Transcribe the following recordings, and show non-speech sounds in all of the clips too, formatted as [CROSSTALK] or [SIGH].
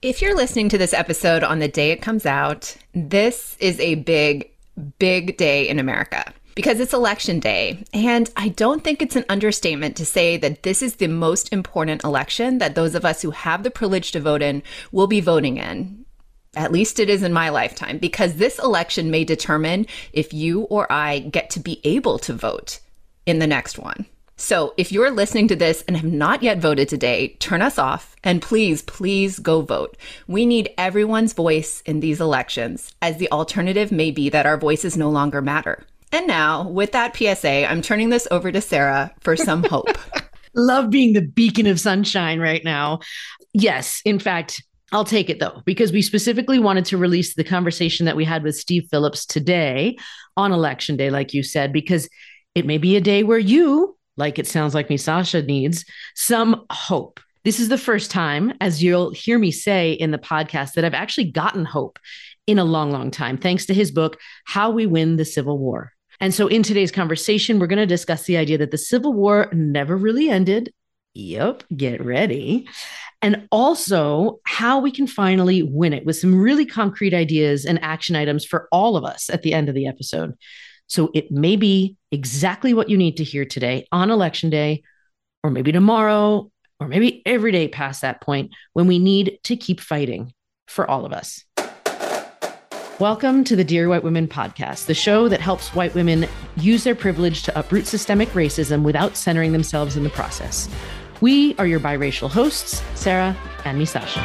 If you're listening to this episode on the day it comes out, this is a big, big day in America because it's election day. And I don't think it's an understatement to say that this is the most important election that those of us who have the privilege to vote in will be voting in. At least it is in my lifetime, because this election may determine if you or I get to be able to vote in the next one. So if you're listening to this and have not yet voted today, turn us off and please, please go vote. We need everyone's voice in these elections, as the alternative may be that our voices no longer matter. And now, with that PSA, I'm turning this over to Sarah for some [LAUGHS] hope. Love being the beacon of sunshine right now. Yes, in fact, I'll take it though, because we specifically wanted to release the conversation that we had with Steve Phillips today on election day, like you said, because it may be a day where you, like it sounds like me, Sasha, needs some hope. This is the first time, as you'll hear me say in the podcast, that I've actually gotten hope in a long, long time, thanks to his book, How We Win the Civil War. And so in today's conversation, we're going to discuss the idea that the Civil War never really ended. Yep, get ready. And also how we can finally win it with some really concrete ideas and action items for all of us at the end of the episode. So it may be exactly what you need to hear today on election day, or maybe tomorrow, or maybe every day past that point when we need to keep fighting for all of us. Welcome to the Dear White Women podcast, the show that helps white women use their privilege to uproot systemic racism without centering themselves in the process. We are your biracial hosts, Sarah and Misasha.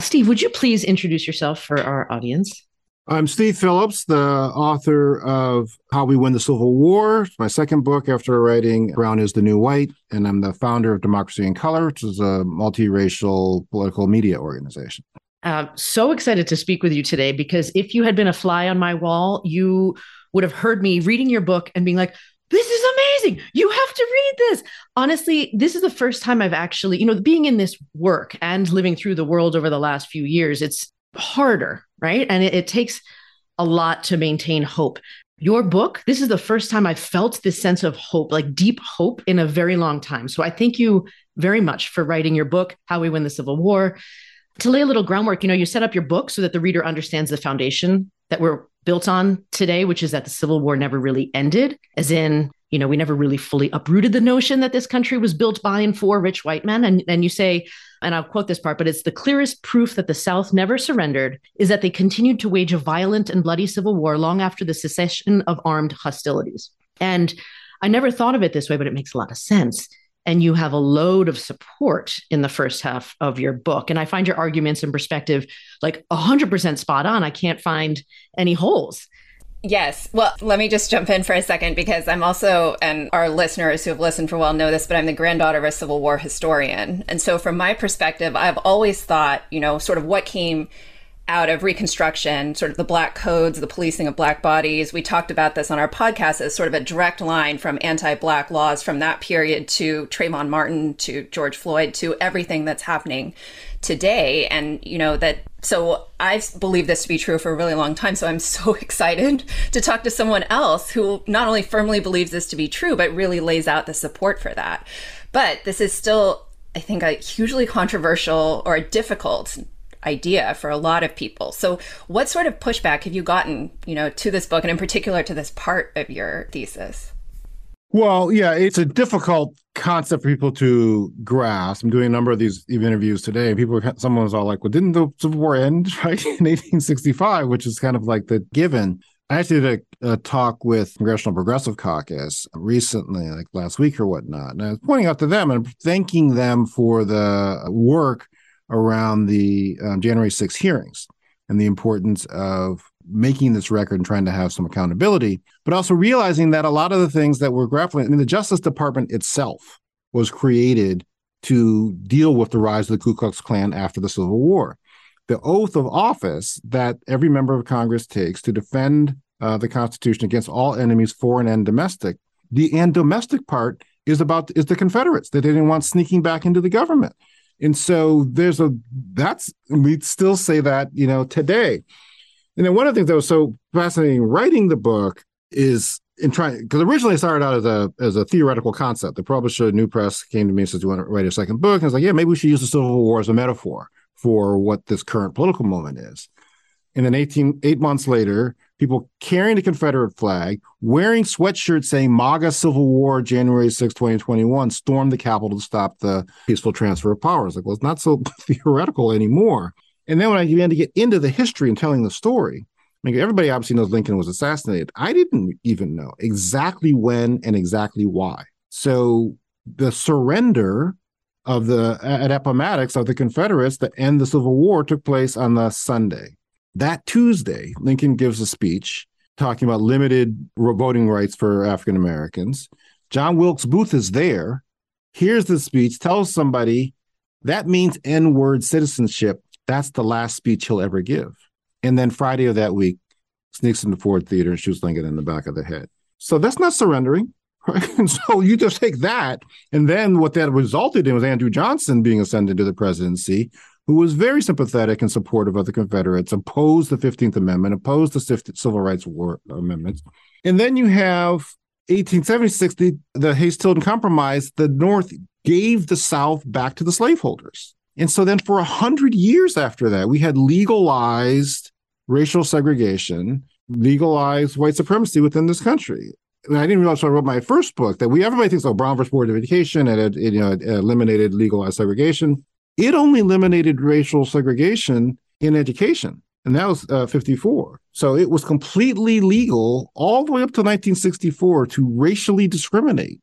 Steve, would you please introduce yourself for our audience? I'm Steve Phillips, the author of How We Win the Civil War, it's my second book after writing Brown is the New White, and I'm the founder of Democracy in Color, which is a multiracial political media organization. Uh, so excited to speak with you today because if you had been a fly on my wall, you would have heard me reading your book and being like, this is amazing. You have to read this. Honestly, this is the first time I've actually, you know, being in this work and living through the world over the last few years, it's harder, right? And it, it takes a lot to maintain hope. Your book, this is the first time I've felt this sense of hope, like deep hope in a very long time. So I thank you very much for writing your book, How We Win the Civil War to lay a little groundwork, you know, you set up your book so that the reader understands the foundation that we're built on today, which is that the Civil War never really ended, as in, you know, we never really fully uprooted the notion that this country was built by and for rich white men. And, and you say, and I'll quote this part, but it's the clearest proof that the South never surrendered is that they continued to wage a violent and bloody civil war long after the cessation of armed hostilities. And I never thought of it this way, but it makes a lot of sense and you have a load of support in the first half of your book. And I find your arguments and perspective like 100% spot on. I can't find any holes. Yes. Well, let me just jump in for a second because I'm also, and our listeners who have listened for a while know this, but I'm the granddaughter of a Civil War historian. And so, from my perspective, I've always thought, you know, sort of what came out of Reconstruction, sort of the black codes, the policing of black bodies. We talked about this on our podcast as sort of a direct line from anti black laws from that period to Trayvon Martin to George Floyd to everything that's happening today. And, you know, that so I've believed this to be true for a really long time. So I'm so [LAUGHS] excited to talk to someone else who not only firmly believes this to be true, but really lays out the support for that. But this is still I think a hugely controversial or a difficult idea for a lot of people. So, what sort of pushback have you gotten, you know, to this book and in particular to this part of your thesis? Well, yeah, it's a difficult concept for people to grasp. I'm doing a number of these interviews today. And people, someone was all like, "Well, didn't the Civil War end [LAUGHS] right in 1865?" Which is kind of like the given. I actually did a, a, talk with Congressional Progressive Caucus recently, like last week or whatnot, and I was pointing out to them and thanking them for the work around the um, January 6 hearings and the importance of making this record and trying to have some accountability, but also realizing that a lot of the things that we're grappling, I mean, the Justice Department itself was created to deal with the rise of the Ku Klux Klan after the Civil War. The oath of office that every member of Congress takes to defend uh, the Constitution against all enemies, foreign and domestic. The and domestic part is about is the Confederates that they didn't want sneaking back into the government. And so there's a that's we still say that, you know, today. And then one of the things that was so fascinating writing the book is in trying because originally it started out as a as a theoretical concept. The publisher, New Press, came to me and said, "Do you want to write a second book?" And I was like, "Yeah, maybe we should use the Civil War as a metaphor for what this current political moment is." And then 18, eight months later, people carrying the Confederate flag, wearing sweatshirts saying MAGA Civil War, January 6, 2021, stormed the Capitol to stop the peaceful transfer of power. It's like, well, it's not so [LAUGHS] theoretical anymore. And then when I began to get into the history and telling the story, I mean, everybody obviously knows Lincoln was assassinated. I didn't even know exactly when and exactly why. So the surrender of the at Appomattox of the Confederates to end the Civil War took place on the Sunday. That Tuesday, Lincoln gives a speech talking about limited voting rights for African Americans. John Wilkes Booth is there, hears the speech, tells somebody that means N word citizenship. That's the last speech he'll ever give. And then Friday of that week, sneaks into Ford Theater and shoots Lincoln in the back of the head. So that's not surrendering. Right? And [LAUGHS] so you just take that. And then what that resulted in was Andrew Johnson being ascended to the presidency, who was very sympathetic and supportive of the Confederates, opposed the 15th Amendment, opposed the Civil Rights War amendments. And then you have 1876, the, the Hayes-Tilden Compromise, the North gave the South back to the slaveholders. And so then for a hundred years after that, we had legalized racial segregation, legalized white supremacy within this country. And I didn't realize when I wrote my first book that we everybody thinks, oh, Brown versus Board of Education and it, it, you know, it eliminated legalized segregation it only eliminated racial segregation in education. And that was uh, 54. So it was completely legal all the way up to 1964 to racially discriminate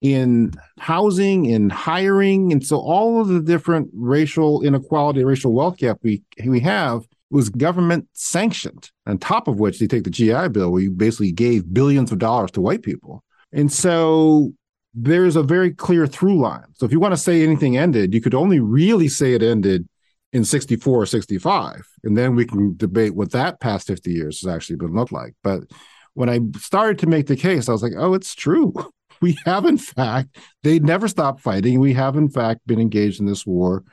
in housing, in hiring. And so all of the different racial inequality, racial wealth gap we, we have was government sanctioned. On top of which they take the GI Bill, where you basically gave billions of dollars to white people. And so there's a very clear through line. So if you want to say anything ended, you could only really say it ended in 64 or 65. And then we can debate what that past 50 years has actually been looked like. But when I started to make the case, I was like, oh, it's true. [LAUGHS] [LAUGHS] We have, in fact, they never stopped fighting. We have, in fact, been engaged in this war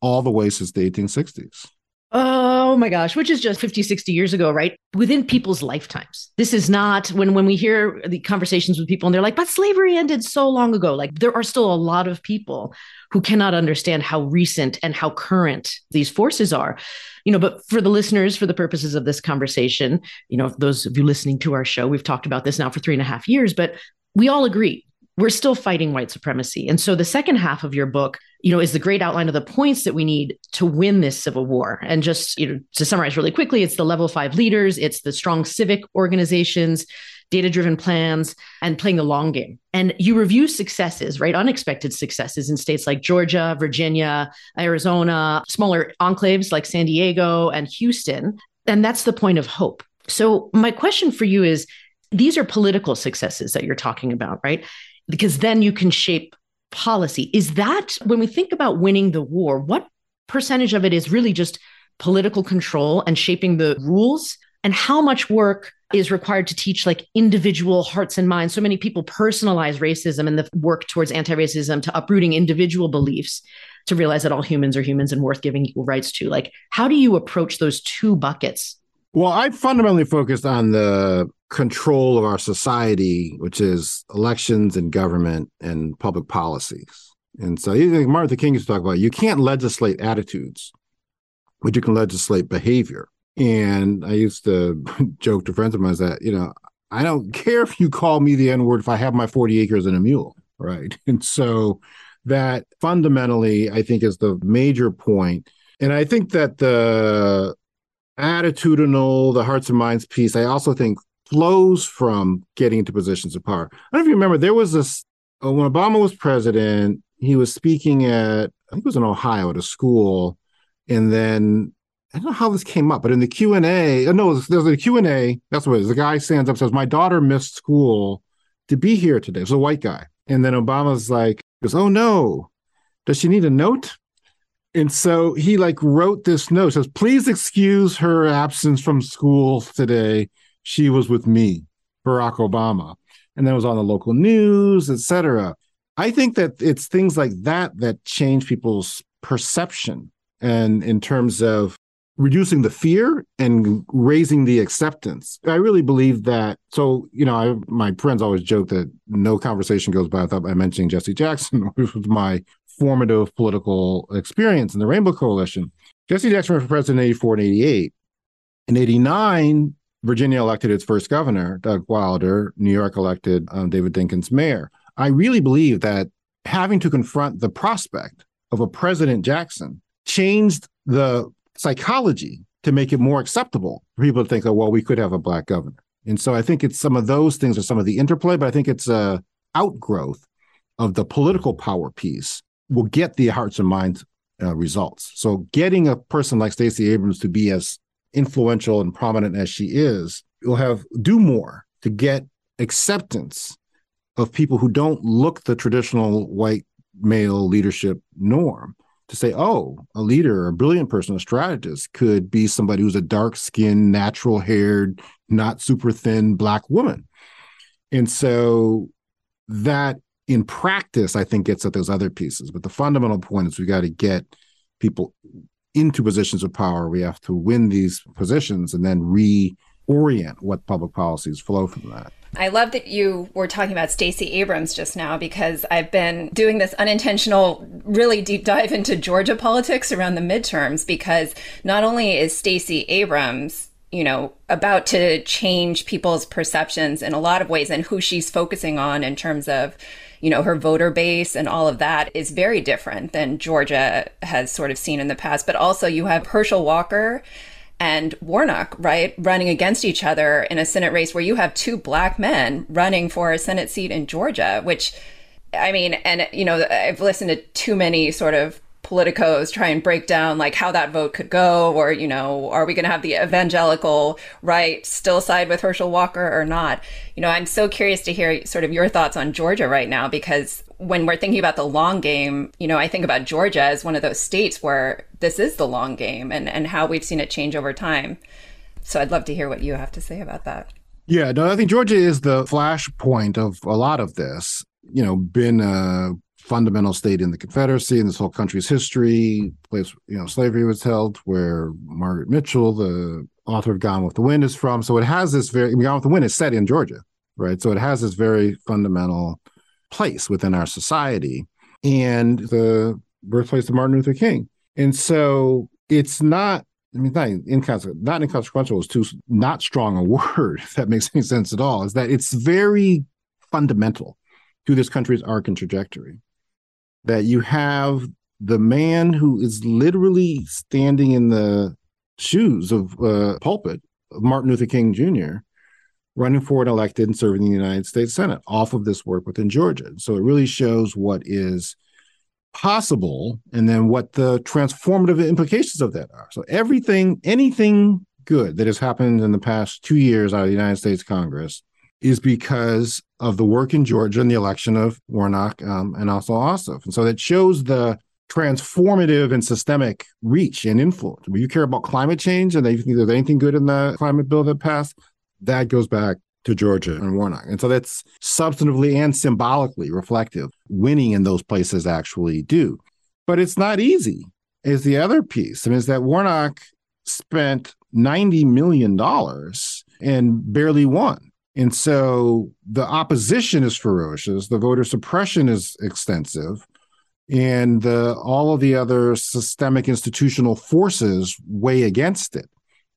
all the way since the 1860s. Oh my gosh, which is just 50, 60 years ago, right? Within people's lifetimes. This is not when when we hear the conversations with people and they're like, but slavery ended so long ago. Like there are still a lot of people who cannot understand how recent and how current these forces are. You know, but for the listeners, for the purposes of this conversation, you know, those of you listening to our show, we've talked about this now for three and a half years, but we all agree we're still fighting white supremacy. And so the second half of your book, you know, is the great outline of the points that we need to win this civil war. And just, you know, to summarize really quickly, it's the level five leaders, it's the strong civic organizations, data driven plans, and playing the long game. And you review successes, right? Unexpected successes in states like Georgia, Virginia, Arizona, smaller enclaves like San Diego and Houston. And that's the point of hope. So, my question for you is these are political successes that you're talking about, right? because then you can shape policy. Is that when we think about winning the war, what percentage of it is really just political control and shaping the rules? And how much work is required to teach like individual hearts and minds? So many people personalize racism and the work towards anti racism to uprooting individual beliefs to realize that all humans are humans and worth giving equal rights to. Like, how do you approach those two buckets? Well, I fundamentally focused on the control of our society, which is elections and government and public policies. And so, like Martin Luther King used to talk about, you can't legislate attitudes, but you can legislate behavior. And I used to [LAUGHS] joke to friends of mine that, you know, I don't care if you call me the N word if I have my 40 acres and a mule. Right. [LAUGHS] And so that fundamentally, I think, is the major point. And I think that the attitudinal, the hearts and minds piece, I also think flows from getting into positions of power. I don't know if you remember, there was this uh, when Obama was president, he was speaking at I think it was in Ohio at a school, and then I don't know how this came up, but in the Q and A, uh, no, there's a Q and A. That's what it is. The guy stands up says, "My daughter missed school to be here today." It's a white guy, and then Obama's like, "Goes, oh no, does she need a note?" And so he like wrote this note says, "Please excuse her absence from school today she was with me, Barack Obama. And that was on the local news, etc. I think that it's things like that that change people's perception and in terms of reducing the fear and raising the acceptance. I really believe that. So, you know, I, my friends always joke that no conversation goes by without mentioning Jesse Jackson, [LAUGHS] which was my formative political experience in the Rainbow Coalition. Jesse Jackson for president in 84 and 88. In 89, Virginia elected its first governor, Doug Wilder. New York elected um, David Dinkins mayor. I really believe that having to confront the prospect of a President Jackson changed the psychology to make it more acceptable for people to think, oh, well, we could have a black governor. And so I think it's some of those things are some of the interplay, but I think it's a outgrowth of the political power piece will get the hearts and minds uh, results. So getting a person like Stacey Abrams to be as influential and prominent as she is will have do more to get acceptance of people who don't look the traditional white male leadership norm to say, oh, a leader, a brilliant person, a strategist could be somebody who's a dark skinned, natural haired, not super thin black woman. And so that in practice, I think gets at those other pieces. But the fundamental point is we got to get people into positions of power. We have to win these positions and then reorient what public policies flow from that. I love that you were talking about Stacey Abrams just now because I've been doing this unintentional, really deep dive into Georgia politics around the midterms because not only is Stacey Abrams you know, about to change people's perceptions in a lot of ways and who she's focusing on in terms of, you know, her voter base and all of that is very different than Georgia has sort of seen in the past. But also you have Herschel Walker and Warnock, right, running against each other in a Senate race where you have two black men running for a Senate seat in Georgia, which I mean, and you know, I've listened to too many sort of politicos try and break down like how that vote could go or you know are we going to have the evangelical right still side with herschel walker or not? You know i'm so curious to hear sort of your thoughts on georgia right now because when we're thinking about the long game you know i think about georgia as one of those states where this is the long game and and how we've seen it change over time. So i'd love to hear what you have to say about that. Yeah no i think georgia is the flashpoint of a lot of this you know been a fundamental state in the Confederacy and this whole country's history, place you know slavery was held, where Margaret Mitchell, the author of Gone with the Wind, is from. So it has this very Gone with the Wind is set in Georgia, right? So it has this very fundamental place within our society and the birthplace of Martin Luther King. And so it's not I mean, not inconsequential, not inconsequential is too not strong a [LAUGHS] word, if that makes any sense at all, is that it's very fundamental to this country's arc and trajectory that you have the man who is literally standing in the shoes of uh, pulpit of Martin Luther King Jr. running for and elected and serving in the United States Senate off of this work within Georgia. So it really shows what is possible and then what the transformative implications of that are. So everything, anything good that has happened in the past two years out of the United States Congress is because of the work in Georgia and the election of Warnock um, and also Ossoff. And so that shows the transformative and systemic reach and influence. When you care about climate change and you think there's anything good in the climate bill that passed, that goes back to Georgia and Warnock. And so that's substantively and symbolically reflective. Winning in those places actually do. But it's not easy, is the other piece. Mean, is that Warnock spent $90 million and barely won. And so the opposition is ferocious, the voter suppression is extensive, and the, all of the other systemic institutional forces weigh against it.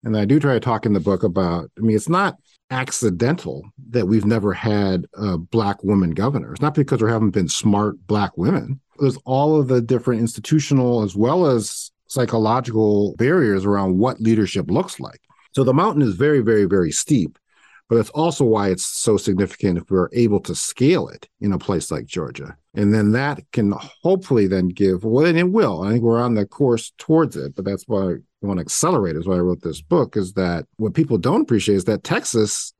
And I do try to talk in the book about, I mean, it's not accidental that we've never had a black woman governor. It's not because there haven't been smart black women. There's all of the different institutional as well as psychological barriers around what leadership looks like. So the mountain is very, very, very steep. But that's also why it's so significant if we're able to scale it in a place like Georgia. And then that can hopefully then give, well, and it will. I think we're on the course towards it, but that's why I want to accelerate is why I wrote this book is that what people don't appreciate is that Texas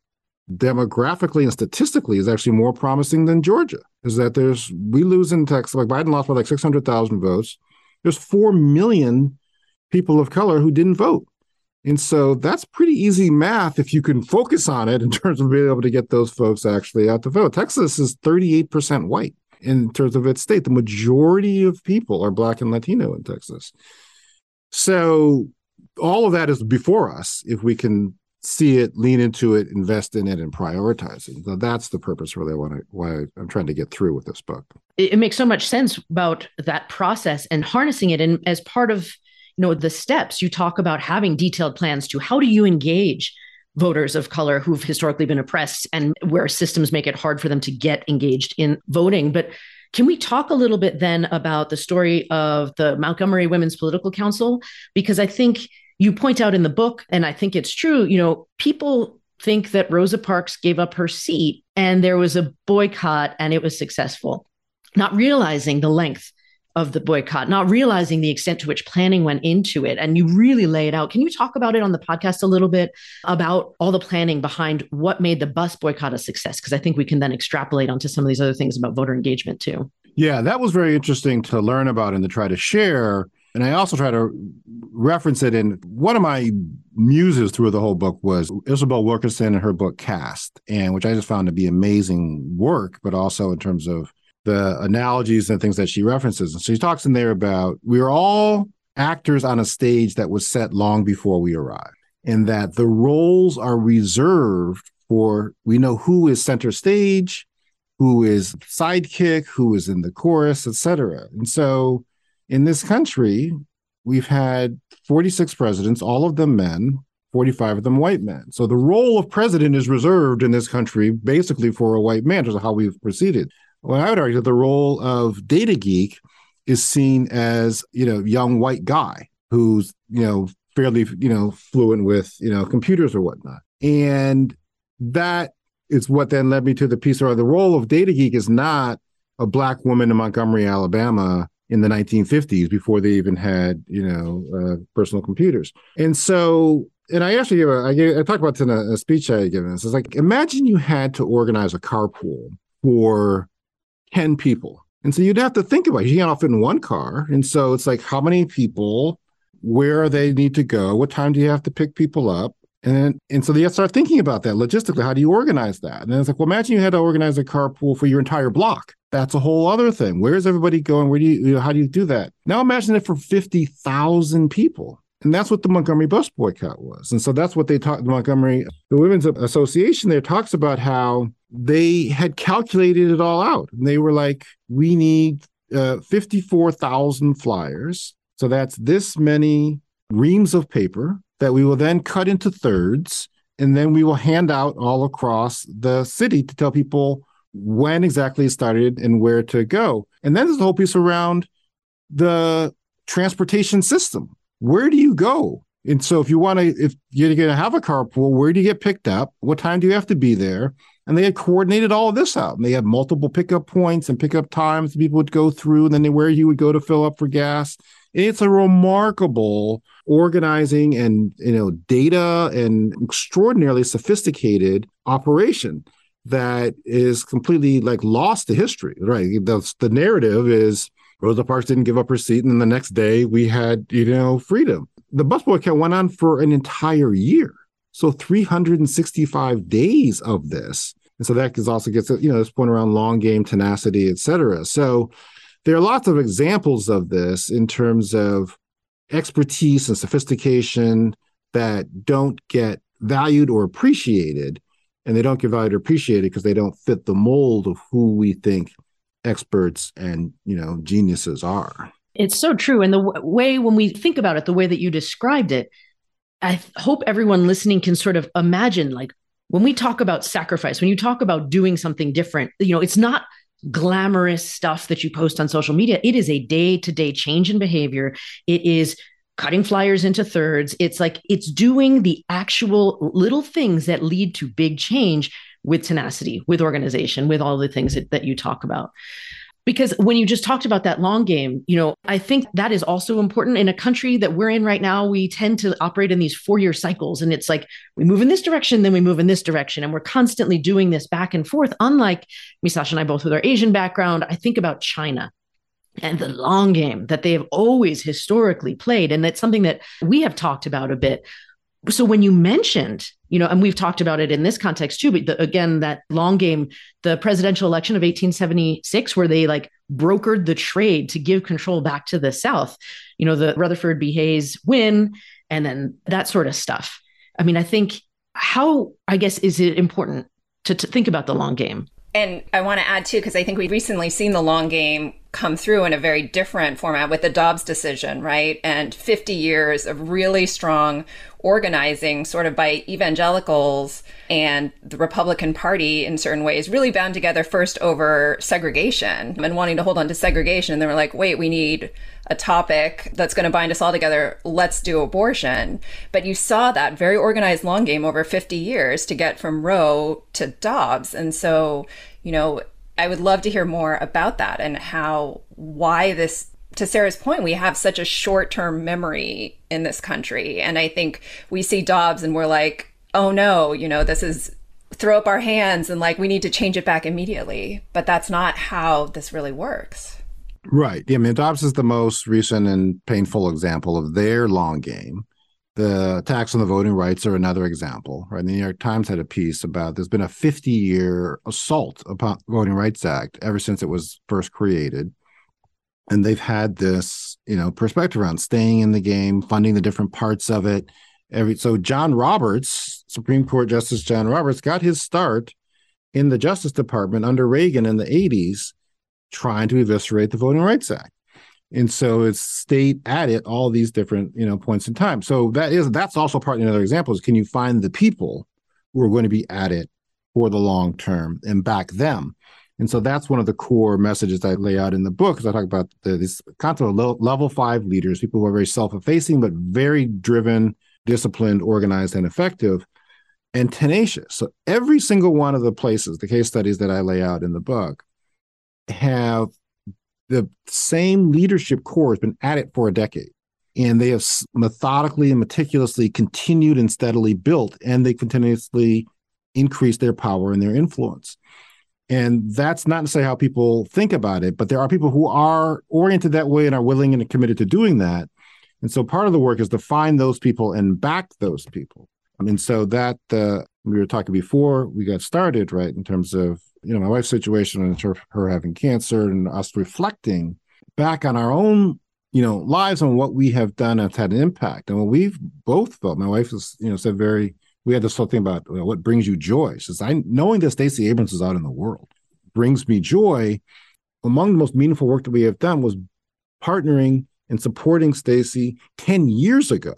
demographically and statistically is actually more promising than Georgia. Is that there's, we lose in Texas, like Biden lost by like 600,000 votes. There's 4 million people of color who didn't vote. And so that's pretty easy math if you can focus on it in [LAUGHS] terms of being able to get those folks actually out to vote. Texas is 38% white in terms of its state. The majority of people are Black and Latino in Texas. So all of that is before us if we can see it, lean into it, invest in it, and prioritize it. So that's the purpose really I want to why I'm trying to get through with this book. It, it makes so much sense about that process and harnessing it. And as part of know the steps, you talk about having detailed plans to how do you engage voters of color who've historically been oppressed and where systems make it hard for them to get engaged in voting. But can we talk a little bit then about the story of the Montgomery Women's Political Council? Because I think you point out in the book, and I think it's true, you know, people think that Rosa Parks gave up her seat and there was a boycott and it was successful, not realizing the length of the boycott, not realizing the extent to which planning went into it. And you really lay it out. Can you talk about it on the podcast a little bit about all the planning behind what made the bus boycott a success? Because I think we can then extrapolate onto some of these other things about voter engagement too. Yeah, that was very interesting to learn about and to try to share. And I also try to reference it in one of my muses through the whole book was Isabel Wilkerson and her book Caste, and which I just found to be amazing work, but also in terms of the analogies and things that she references. And so she talks in there about we are all actors on a stage that was set long before we arrived, and that the roles are reserved for we know who is center stage, who is sidekick, who is in the chorus, etc. And so in this country, we've had 46 presidents, all of them men, 45 of them white men. So the role of president is reserved in this country basically for a white man, is how we've proceeded. Well, I would argue that the role of data geek is seen as, you know, young white guy who's, you know, fairly, you know, fluent with, you know, computers or whatnot. And that is what then led me to the piece where the role of data geek is not a black woman in Montgomery, Alabama in the 1950s before they even had, you know, uh, personal computers. And so and I actually gave a, I, gave, I talked about this in a, a speech I had given. It's like imagine you had to organize a carpool for 10 people. And so you'd have to think about it. You can't all fit in one car. And so it's like, how many people, where they need to go? What time do you have to pick people up? And and so you start thinking about that logistically. How do you organize that? And it's like, well, imagine you had to organize a carpool for your entire block. That's a whole other thing. Where's everybody going? Where do you, you know, how do you do that? Now imagine it for 50,000 people. And that's what the Montgomery bus boycott was. And so that's what they talked, the Montgomery, the Women's Association there talks about how they had calculated it all out. And they were like, we need uh, 54,000 flyers. So that's this many reams of paper that we will then cut into thirds. And then we will hand out all across the city to tell people when exactly it started and where to go. And then there's the whole piece around the transportation system. Where do you go? And so if you want to, if you're going to have a carpool, where do you get picked up? What time do you have to be there? And they had coordinated all of this out. And they had multiple pickup points and pickup times that people would go through, and then where you would go to fill up for gas. It's a remarkable organizing and you know data and extraordinarily sophisticated operation that is completely like lost to history. Right. The, the narrative is Rosa Parks didn't give up her seat, and then the next day we had you know freedom. The bus boycott went on for an entire year. So 365 days of this. And so that also gets, you know, this point around long game tenacity, et cetera. So there are lots of examples of this in terms of expertise and sophistication that don't get valued or appreciated. And they don't get valued or appreciated because they don't fit the mold of who we think experts and, you know, geniuses are. It's so true. And the w- way, when we think about it, the way that you described it, I hope everyone listening can sort of imagine like when we talk about sacrifice, when you talk about doing something different, you know, it's not glamorous stuff that you post on social media. It is a day to day change in behavior. It is cutting flyers into thirds. It's like it's doing the actual little things that lead to big change with tenacity, with organization, with all the things that, that you talk about because when you just talked about that long game you know i think that is also important in a country that we're in right now. We tend to operate in these four year cycles and it's like we move in this direction then we move in this direction and we're constantly doing this back and forth. Unlike misasha and i both with our asian background i think about china and the long game that they have always historically played and that's something that we have talked about a bit so when you mentioned you know and we've talked about it in this context too but the, again that long game the presidential election of 1876 where they like brokered the trade to give control back to the South. You know, the Rutherford B. Hayes win, and then that sort of stuff. I mean, I think how, I guess, is it important to, to think about the long game? And I want to add too, because I think we've recently seen the long game come through in a very different format with the Dobbs decision, right? And 50 years of really strong organizing, sort of by evangelicals and the Republican Party in certain ways, really bound together first over segregation and wanting to hold on to segregation. And they were like, wait, we need a topic that's going to bind us all together. Let's do abortion. But you saw that very organized long game over 50 years to get from Roe to Dobbs. And so, you know, I would love to hear more about that and how, why this, to Sarah's point, we have such a short term memory in this country. And I think we see Dobbs and we're like, oh no, you know, this is throw up our hands and like we need to change it back immediately. But that's not how this really works. Right. Yeah, I mean, Dobbs is the most recent and painful example of their long game. The attacks on the voting rights are another example, right? The New York Times had a piece about there's been a 50 year assault upon the Voting Rights Act ever since it was first created. And they've had this, you know, perspective around staying in the game, funding the different parts of it. Every so John Roberts, Supreme Court Justice John Roberts, got his start in the Justice Department under Reagan in the 80s, trying to eviscerate the Voting Rights Act and so it's state at it all these different you know points in time so that is that's also part of another example is can you find the people who are going to be at it for the long term and back them and so that's one of the core messages I lay out in the book because I talk about the, this concept of level five leaders, people who are very self-effacing but very driven, disciplined, organized, and effective, and tenacious. So every single one of the places, the case studies that I lay out in the book, have the same leadership core has been at it for a decade and they have methodically and meticulously continued and steadily built and they continuously increase their power and their influence. And that's not to say how people think about it but there are people who are oriented that way and are willing and committed to doing that. And so part of the work is to find those people and back those people. I mean so that uh, we were talking before we got started right in terms of you know my wife's situation and her, her having cancer and us reflecting back on our own you know lives and what we have done has had an impact. And what we've both felt my wife has you know said very we had this whole thing about you know, what brings you joy? Says i knowing that stacey abrams is out in the world brings me joy among the most meaningful work that we have done was partnering and supporting stacey 10 years ago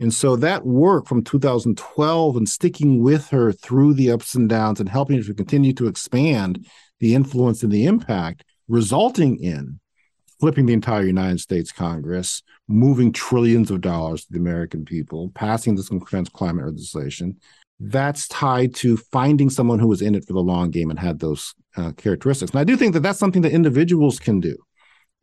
and so that work from 2012 and sticking with her through the ups and downs and helping her to continue to expand the influence and the impact, resulting in flipping the entire United States Congress, moving trillions of dollars to the American people, passing this climate legislation. That's tied to finding someone who was in it for the long game and had those uh, characteristics. And I do think that that's something that individuals can do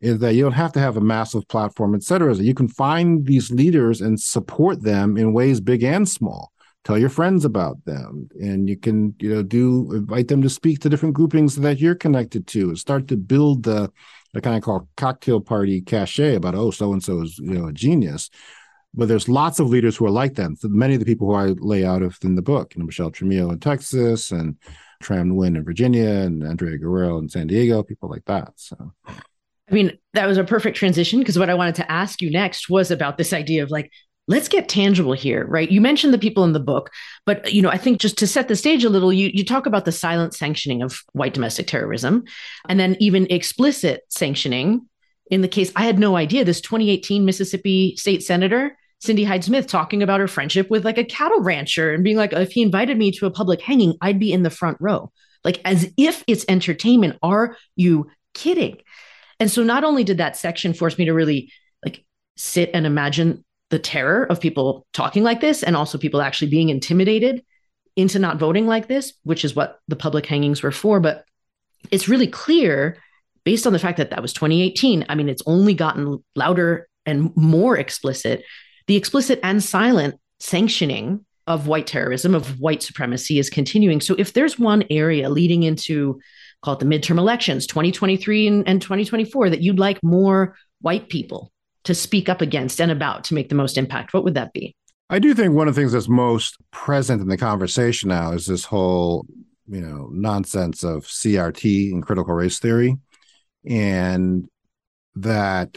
is that you don't have to have a massive platform, et cetera. You can find these leaders and support them in ways big and small. Tell your friends about them, and you can, you know, do invite them to speak to different groupings that you're connected to, and start to build the, kind of called cocktail party cachet about oh, so and so is you know a genius. But there's lots of leaders who are like them. Many of the people who I lay out of in the book, you know, Michelle Tremillo in Texas, and Tram Nguyen in Virginia, and Andrea Guerrero in San Diego, people like that. So. I mean, that was a perfect transition because what I wanted to ask you next was about this idea of like, let's get tangible here, right? You mentioned the people in the book, but you know, I think just to set the stage a little, you you talk about the silent sanctioning of white domestic terrorism, and then even explicit sanctioning. In the case, I had no idea this 2018 Mississippi state senator Cindy Hyde Smith talking about her friendship with like a cattle rancher and being like, if he invited me to a public hanging, I'd be in the front row. Like as if it's entertainment. Are you kidding? And so not only did that section force me to really like sit and imagine the terror of people talking like this and also people actually being intimidated into not voting like this, which is what the public hangings were for, but it's really clear based on the fact that that was 2018. I mean, it's only gotten louder and more explicit. The explicit and silent sanctioning of white terrorism, of white supremacy is continuing. So if there's one area leading into call it the midterm elections, 2023 and, and 2024, that you'd like more white people to speak up against and about to make the most impact? What would that be? I do think one of the things that's most present in the conversation now is this whole, you know, nonsense of CRT and critical race theory. and that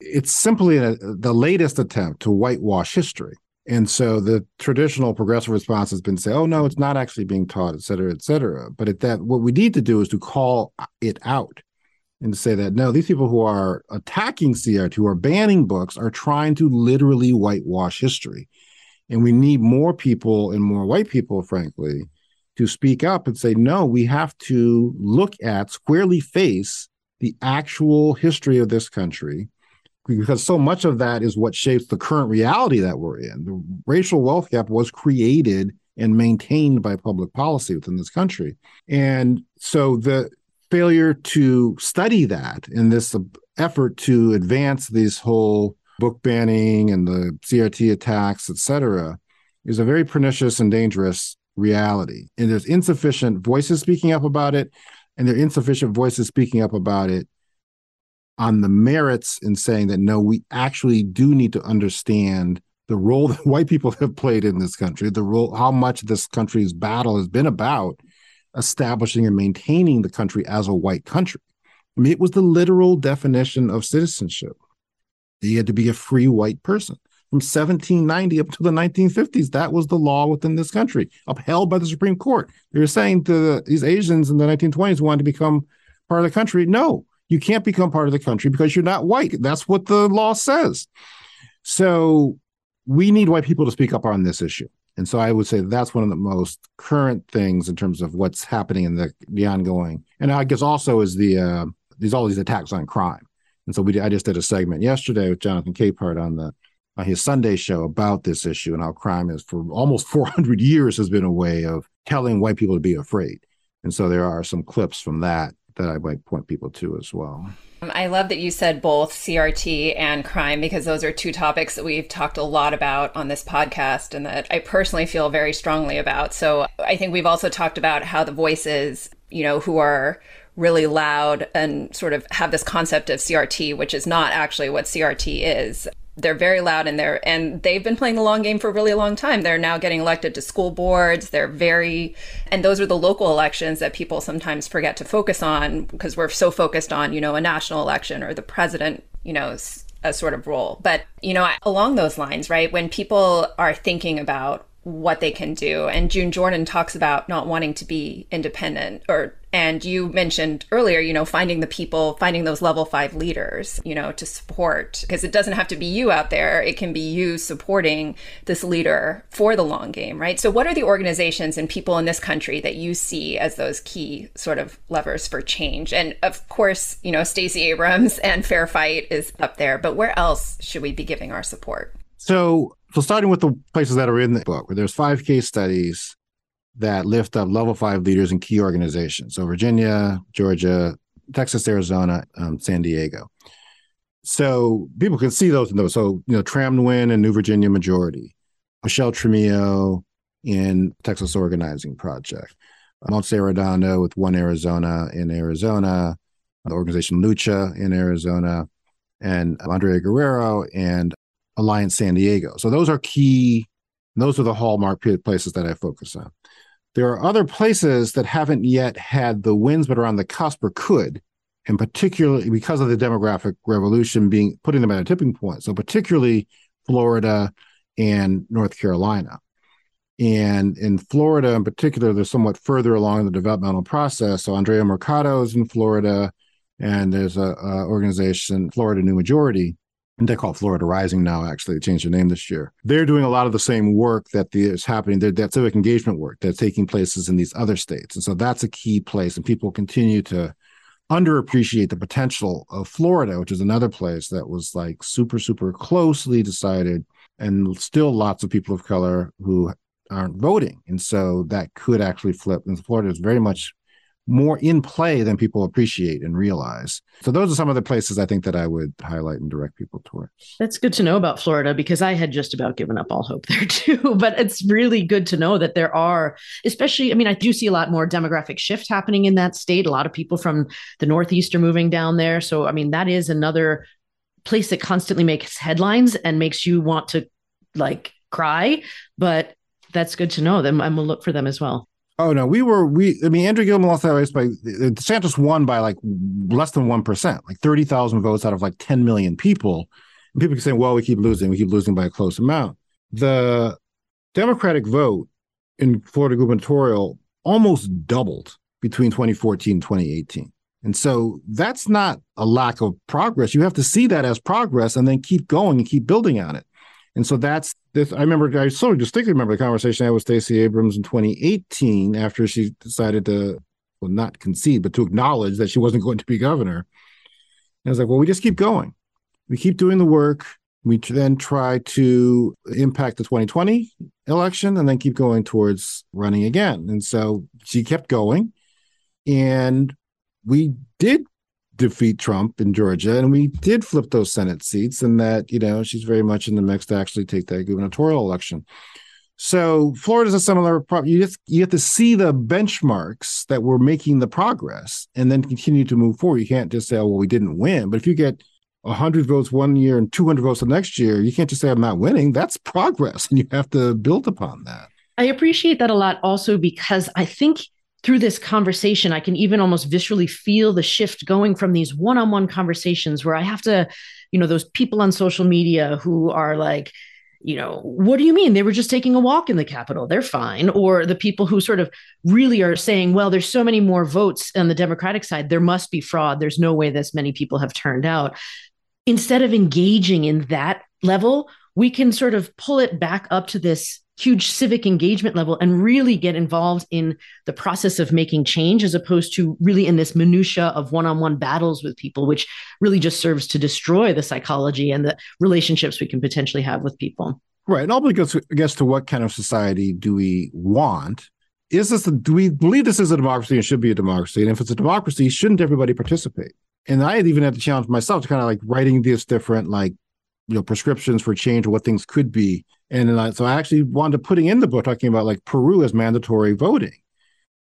it's simply a, the latest attempt to whitewash history. And so the traditional progressive response has been say, oh, no, it's not actually being taught, et cetera, et cetera. But at that, what we need to do is to call it out and to say that, no, these people who are attacking CRT, who are banning books, are trying to literally whitewash history. And we need more people and more white people, frankly, to speak up and say, no, we have to look at, squarely face the actual history of this country because so much of that is what shapes the current reality that we're in. The racial wealth gap was created and maintained by public policy within this country. And so the failure to study that in this effort to advance these whole book banning and the CRT attacks, et cetera, is a very pernicious and dangerous reality. And there's insufficient voices speaking up about it, and there are insufficient voices speaking up about it on the merits in saying that no, we actually do need to understand the role that [LAUGHS] white people have played in this country, the role, how much this country's battle has been about establishing and maintaining the country as a white country. I mean, it was the literal definition of citizenship. You had to be a free white person. From 1790 up to the 1950s, that was the law within this country, upheld by the Supreme Court. They were saying to the, uh, these Asians in the 1920s who wanted to become part of the country, no, you can't become part of the country because you're not white. That's what the law says. So we need white people to speak up on this issue. And so I would say that's one of the most current things in terms of what's happening in the, the ongoing. And I guess also is the uh, these all these attacks on crime. And so we I just did a segment yesterday with Jonathan Capehart on the on his Sunday show about this issue and how crime is for almost [LAUGHS] 400 years has been a way of telling white people to be afraid. And so there are some clips from that that I might point people to as well. Um, I love that you said both CRT and crime because those are two topics that we've talked a lot about on this podcast and that I personally feel very strongly about. So I think we've also talked about how the voices, you know, who are really loud and sort of have this concept of CRT, which is not actually what CRT is they're very loud in there and they've been playing the long game for a really long time they're now getting elected to school boards they're very and those are the local elections that people sometimes forget to focus on because we're so focused on you know a national election or the president you know a sort of role but you know along those lines right when people are thinking about what they can do. And June Jordan talks about not wanting to be independent or and you mentioned earlier, you know, finding the people, finding those level 5 leaders, you know, to support because it doesn't have to be you out there. It can be you supporting this leader for the long game, right? So what are the organizations and people in this country that you see as those key sort of levers for change? And of course, you know, Stacey Abrams and Fair Fight is up there, but where else should we be giving our support? So so starting with the places that are in the book, where there's five case studies that lift up level five leaders in key organizations. So Virginia, Georgia, Texas, Arizona, um, San Diego. So people can see those those. So you know, Tram Nguyen and New Virginia Majority, Michelle Tremillo in Texas Organizing Project, Montse Redondo with One Arizona in Arizona, the organization Lucha in Arizona, and Andrea Guerrero and Alliance San Diego. So those are key, those are the hallmark places that I focus on. There are other places that haven't yet had the wins, but are on the cusp or could, and particularly because of the demographic revolution being putting them at a tipping point. So particularly Florida and North Carolina. And in Florida, in particular, they're somewhat further along in the developmental process. So Andrea Mercado is in Florida, and there's a, a organization, Florida New Majority, they call Florida Rising now. Actually, they changed their name this year. They're doing a lot of the same work that the, is happening. They're, that civic engagement work that's taking places in these other states, and so that's a key place. And people continue to underappreciate the potential of Florida, which is another place that was like super, super closely decided, and still lots of people of color who aren't voting, and so that could actually flip. And Florida is very much more in play than people appreciate and realize. So those are some of the places I think that I would highlight and direct people towards. That's good to know about Florida because I had just about given up all hope there [LAUGHS] too. But it's really good to know that there are, especially, I mean, I do see a lot more demographic shift happening in that state. A lot of people from the Northeast are moving down there. So, I mean, that is another place that constantly makes headlines and makes you want to like cry. But that's good to know. Them, I'm gonna look for them as well. Oh no, we were we. I mean, Andrew Gillum lost that race by uh, DeSantis won by like less than one percent, like thirty thousand votes out of like ten million people. And people can say, "Well, we keep losing. We keep losing by a close amount." The Democratic vote in Florida gubernatorial almost doubled between 2014 and 2018. And so that's not a lack of progress. You have to see that as progress and then keep going and keep building on it. And so that's this. I remember, I so distinctly remember the conversation I had with Stacey Abrams in 2018 after she decided to, well, not concede, but to acknowledge that she wasn't going to be governor. And I was like, well, we just keep going. We keep doing the work. We then try to impact the 2020 election and then keep going towards running again. And so she kept going. And we did defeat Trump in Georgia, and we did flip those Senate seats, and that you know she's very much in the mix to actually take that gubernatorial election. So Florida's a similar problem. You just you have to see the benchmarks that we're making the progress, and then continue to move forward. You can't just say, "Oh, well, we didn't win." But if you get 100 votes one year and 200 votes the next year, you can't just say, "I'm not winning." That's progress, and you have to build upon that. I appreciate that a lot, also because I think through this conversation, I can even almost visually feel the shift going from these one on one conversations where I have to, you know, those people on social media who are like, you know, what do you mean? They were just taking a walk in the Capitol. They're fine. Or the people who sort of really are saying, well, there's so many more votes on the Democratic side. There must be fraud. There's no way this many people have turned out. Instead of engaging in that level, we can sort of pull it back up to this huge civic engagement level and really get involved in the process of making change as opposed to really in this minutia of one-on-one battles with people which really just serves to destroy the psychology and the relationships we can potentially have with people. Right and all goes I guess to what kind of society do we want. Is this a, do we believe this is a democracy and should be a democracy? And if it's a democracy shouldn't everybody participate? And i even had to challenge myself to kind of like writing these different like you know prescriptions for change or what things could be and I, so I actually wanted to putting in the book talking about like Peru as mandatory voting.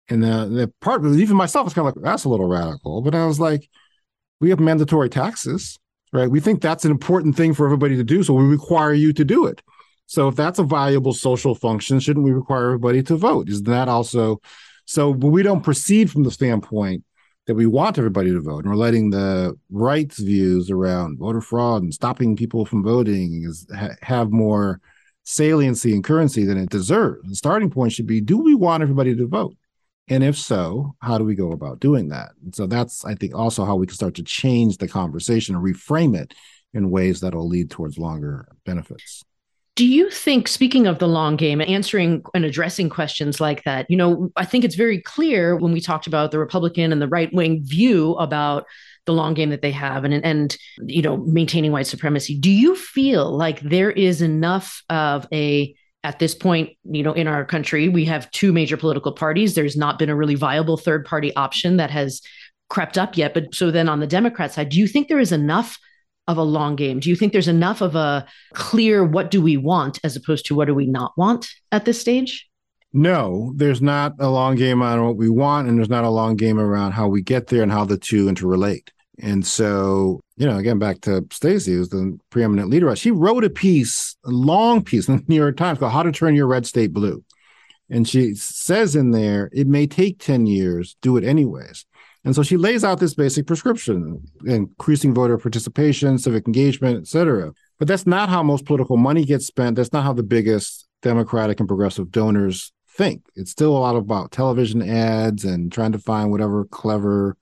And the, the part even myself was kind of like, that's a little radical. But I was like, we have mandatory taxes, right? We think that's an important thing for everybody to do. So we require you to do it. So if that's a valuable social function, shouldn't we require everybody to vote? Is that also so? But we don't proceed from the standpoint that we want everybody to vote, and we're letting the rights views around voter fraud and stopping people from voting is ha- have more saliency and currency than it deserves. The starting point should be do we want everybody to vote? And if so, how do we go about doing that? And so that's, I think, also how we can start to change the conversation and reframe it in ways that will lead towards longer benefits. Do you think, speaking of the long game, and answering and addressing questions like that, you know, I think it's very clear when we talked about the Republican and the right wing view about the long game that they have and and you know maintaining white supremacy do you feel like there is enough of a at this point you know in our country we have two major political parties. There's not been a really viable third party option that has crept up yet. But so then on the democrat side do you think there is enough of a long game do you think there's enough of a clear what do we want as opposed to what do we not want at this stage no, there's not a long game on what we want, and there's not a long game around how we get there and how the two interrelate. And so, you know, again, back to Stacey, who's the preeminent leader. She wrote a piece, a long piece in the New York Times called How to Turn Your Red State Blue. And she says in there, it may take 10 years, do it anyways. And so she lays out this basic prescription, increasing voter participation, civic engagement, et cetera. But that's not how most political money gets spent. That's not how the biggest Democratic and progressive donors think. It's still a lot about television ads and trying to find whatever clever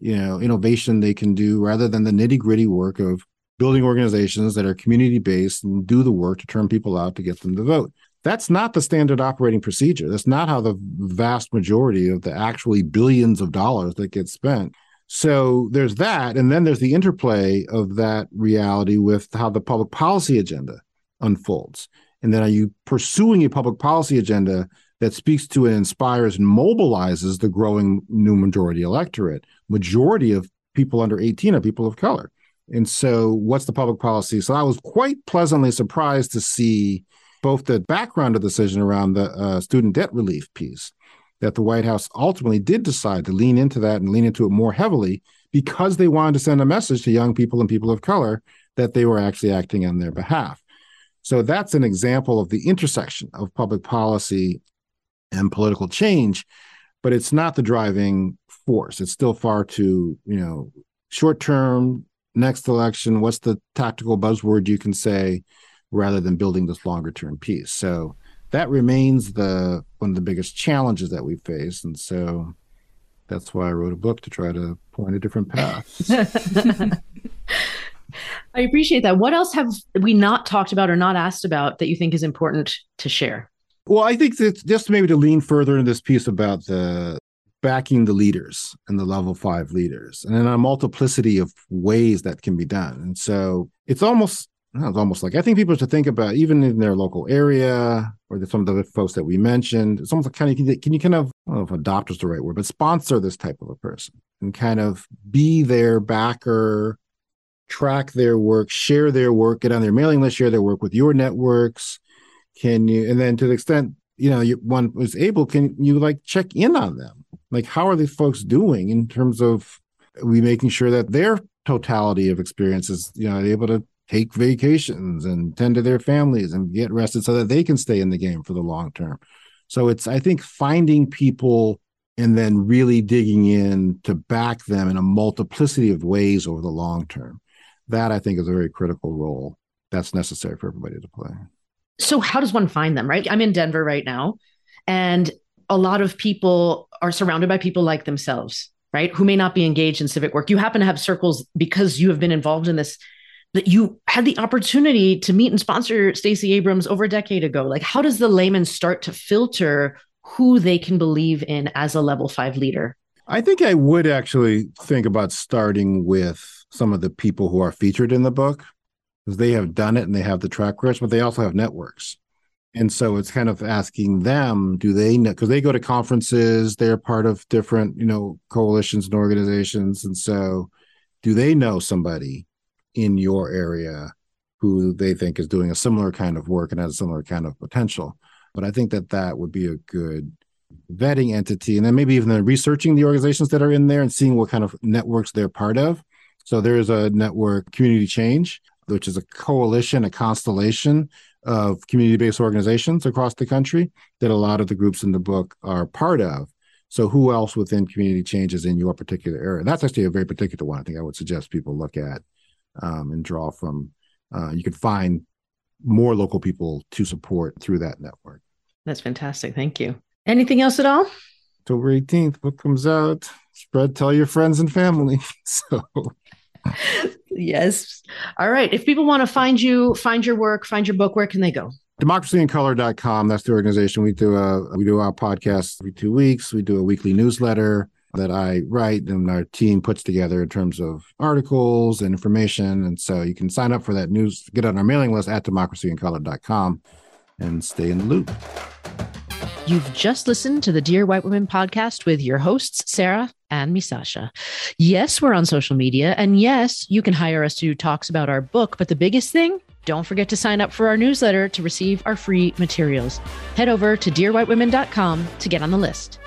you know innovation they can do rather than the nitty gritty work of building organizations that are community based and do the work to turn people out to get them to vote that's not the standard operating procedure that's not how the vast majority of the actually billions of dollars that get spent so there's that and then there's the interplay of that reality with how the public policy agenda unfolds and then are you pursuing a public policy agenda that speaks to and inspires and mobilizes the growing new majority electorate. Majority of people under 18 are people of color. And so, what's the public policy? So, I was quite pleasantly surprised to see both the background of the decision around the uh, student debt relief piece, that the White House ultimately did decide to lean into that and lean into it more heavily because they wanted to send a message to young people and people of color that they were actually acting on their behalf. So that's an example of the intersection of public policy and political change, but it's not the driving force. It's still far too, you know, short term, next election, what's the tactical buzzword you can say rather than building this longer term piece. So that remains the one of the biggest challenges that we face. And so that's why I wrote a book to try to point a different path. [LAUGHS] I appreciate that. What else have we not talked about or not asked about that you think is important to share? Well, I think that just maybe to lean further in this piece about the backing the leaders and the level five leaders, and then a multiplicity of ways that can be done. And so it's almost it's almost like I think people should think about even in their local area or the, some of the folks that we mentioned. It's almost like kind of can you, can you kind of I don't know if adopt is the right word, but sponsor this type of a person and kind of be their backer, track their work, share their work, get on their mailing list, share their work with your networks. Can you and then to the extent you know you, one was able, can you like check in on them? Like how are these folks doing in terms of we making sure that their totality of experiences, you know, able to take vacations and tend to their families and get rested so that they can stay in the game for the long term. So it's, I think, finding people and then really digging in to back them in a multiplicity of ways over the long term. That I think is a very critical role that's necessary for everybody to play. So, how does one find them, right? I'm in Denver right now, and a lot of people are surrounded by people like themselves, right? Who may not be engaged in civic work. You happen to have circles because you have been involved in this that you had the opportunity to meet and sponsor Stacey Abrams over a decade ago. Like, how does the layman start to filter who they can believe in as a level five leader? I think I would actually think about starting with some of the people who are featured in the book because they have done it and they have the track record, but they also have networks. And so it's kind of asking them, do they know? Because they go to conferences, they're part of different, you know, coalitions and organizations. And so do they know somebody in your area who they think is doing a similar kind of work and has a similar kind of potential. But I think that that would be a good vetting entity. And then maybe even then researching the organizations that are in there and seeing what kind of networks they're part of. So there's a network, Community Change, which is a coalition, a constellation of community based organizations across the country that a lot of the groups in the book are part of. So, who else within community change is in your particular area? That's actually a very particular one. I think I would suggest people look at um, and draw from. Uh, you can find more local people to support through that network. That's fantastic. Thank you. Anything else at all? October 18th, book comes out. Spread, tell your friends and family. [LAUGHS] So, yes. All right. If people want to find you, find your work, find your book, where can they go? democracyincolor.com that's the organization we do a we do our podcast every two weeks we do a weekly newsletter that I write and our team puts together in terms of articles and information. And so you can sign up for that news, get on our mailing list at democracyincolor.com and stay in the loop. You've just listened to the Dear White Women podcast with your hosts, Sarah and Misasha. Yes, we're on social media. And yes, you can hire us to do talks about our book. But the biggest thing, don't forget to sign up for our newsletter to receive our free materials. Head over to dearwhitewomen.com to get on the list.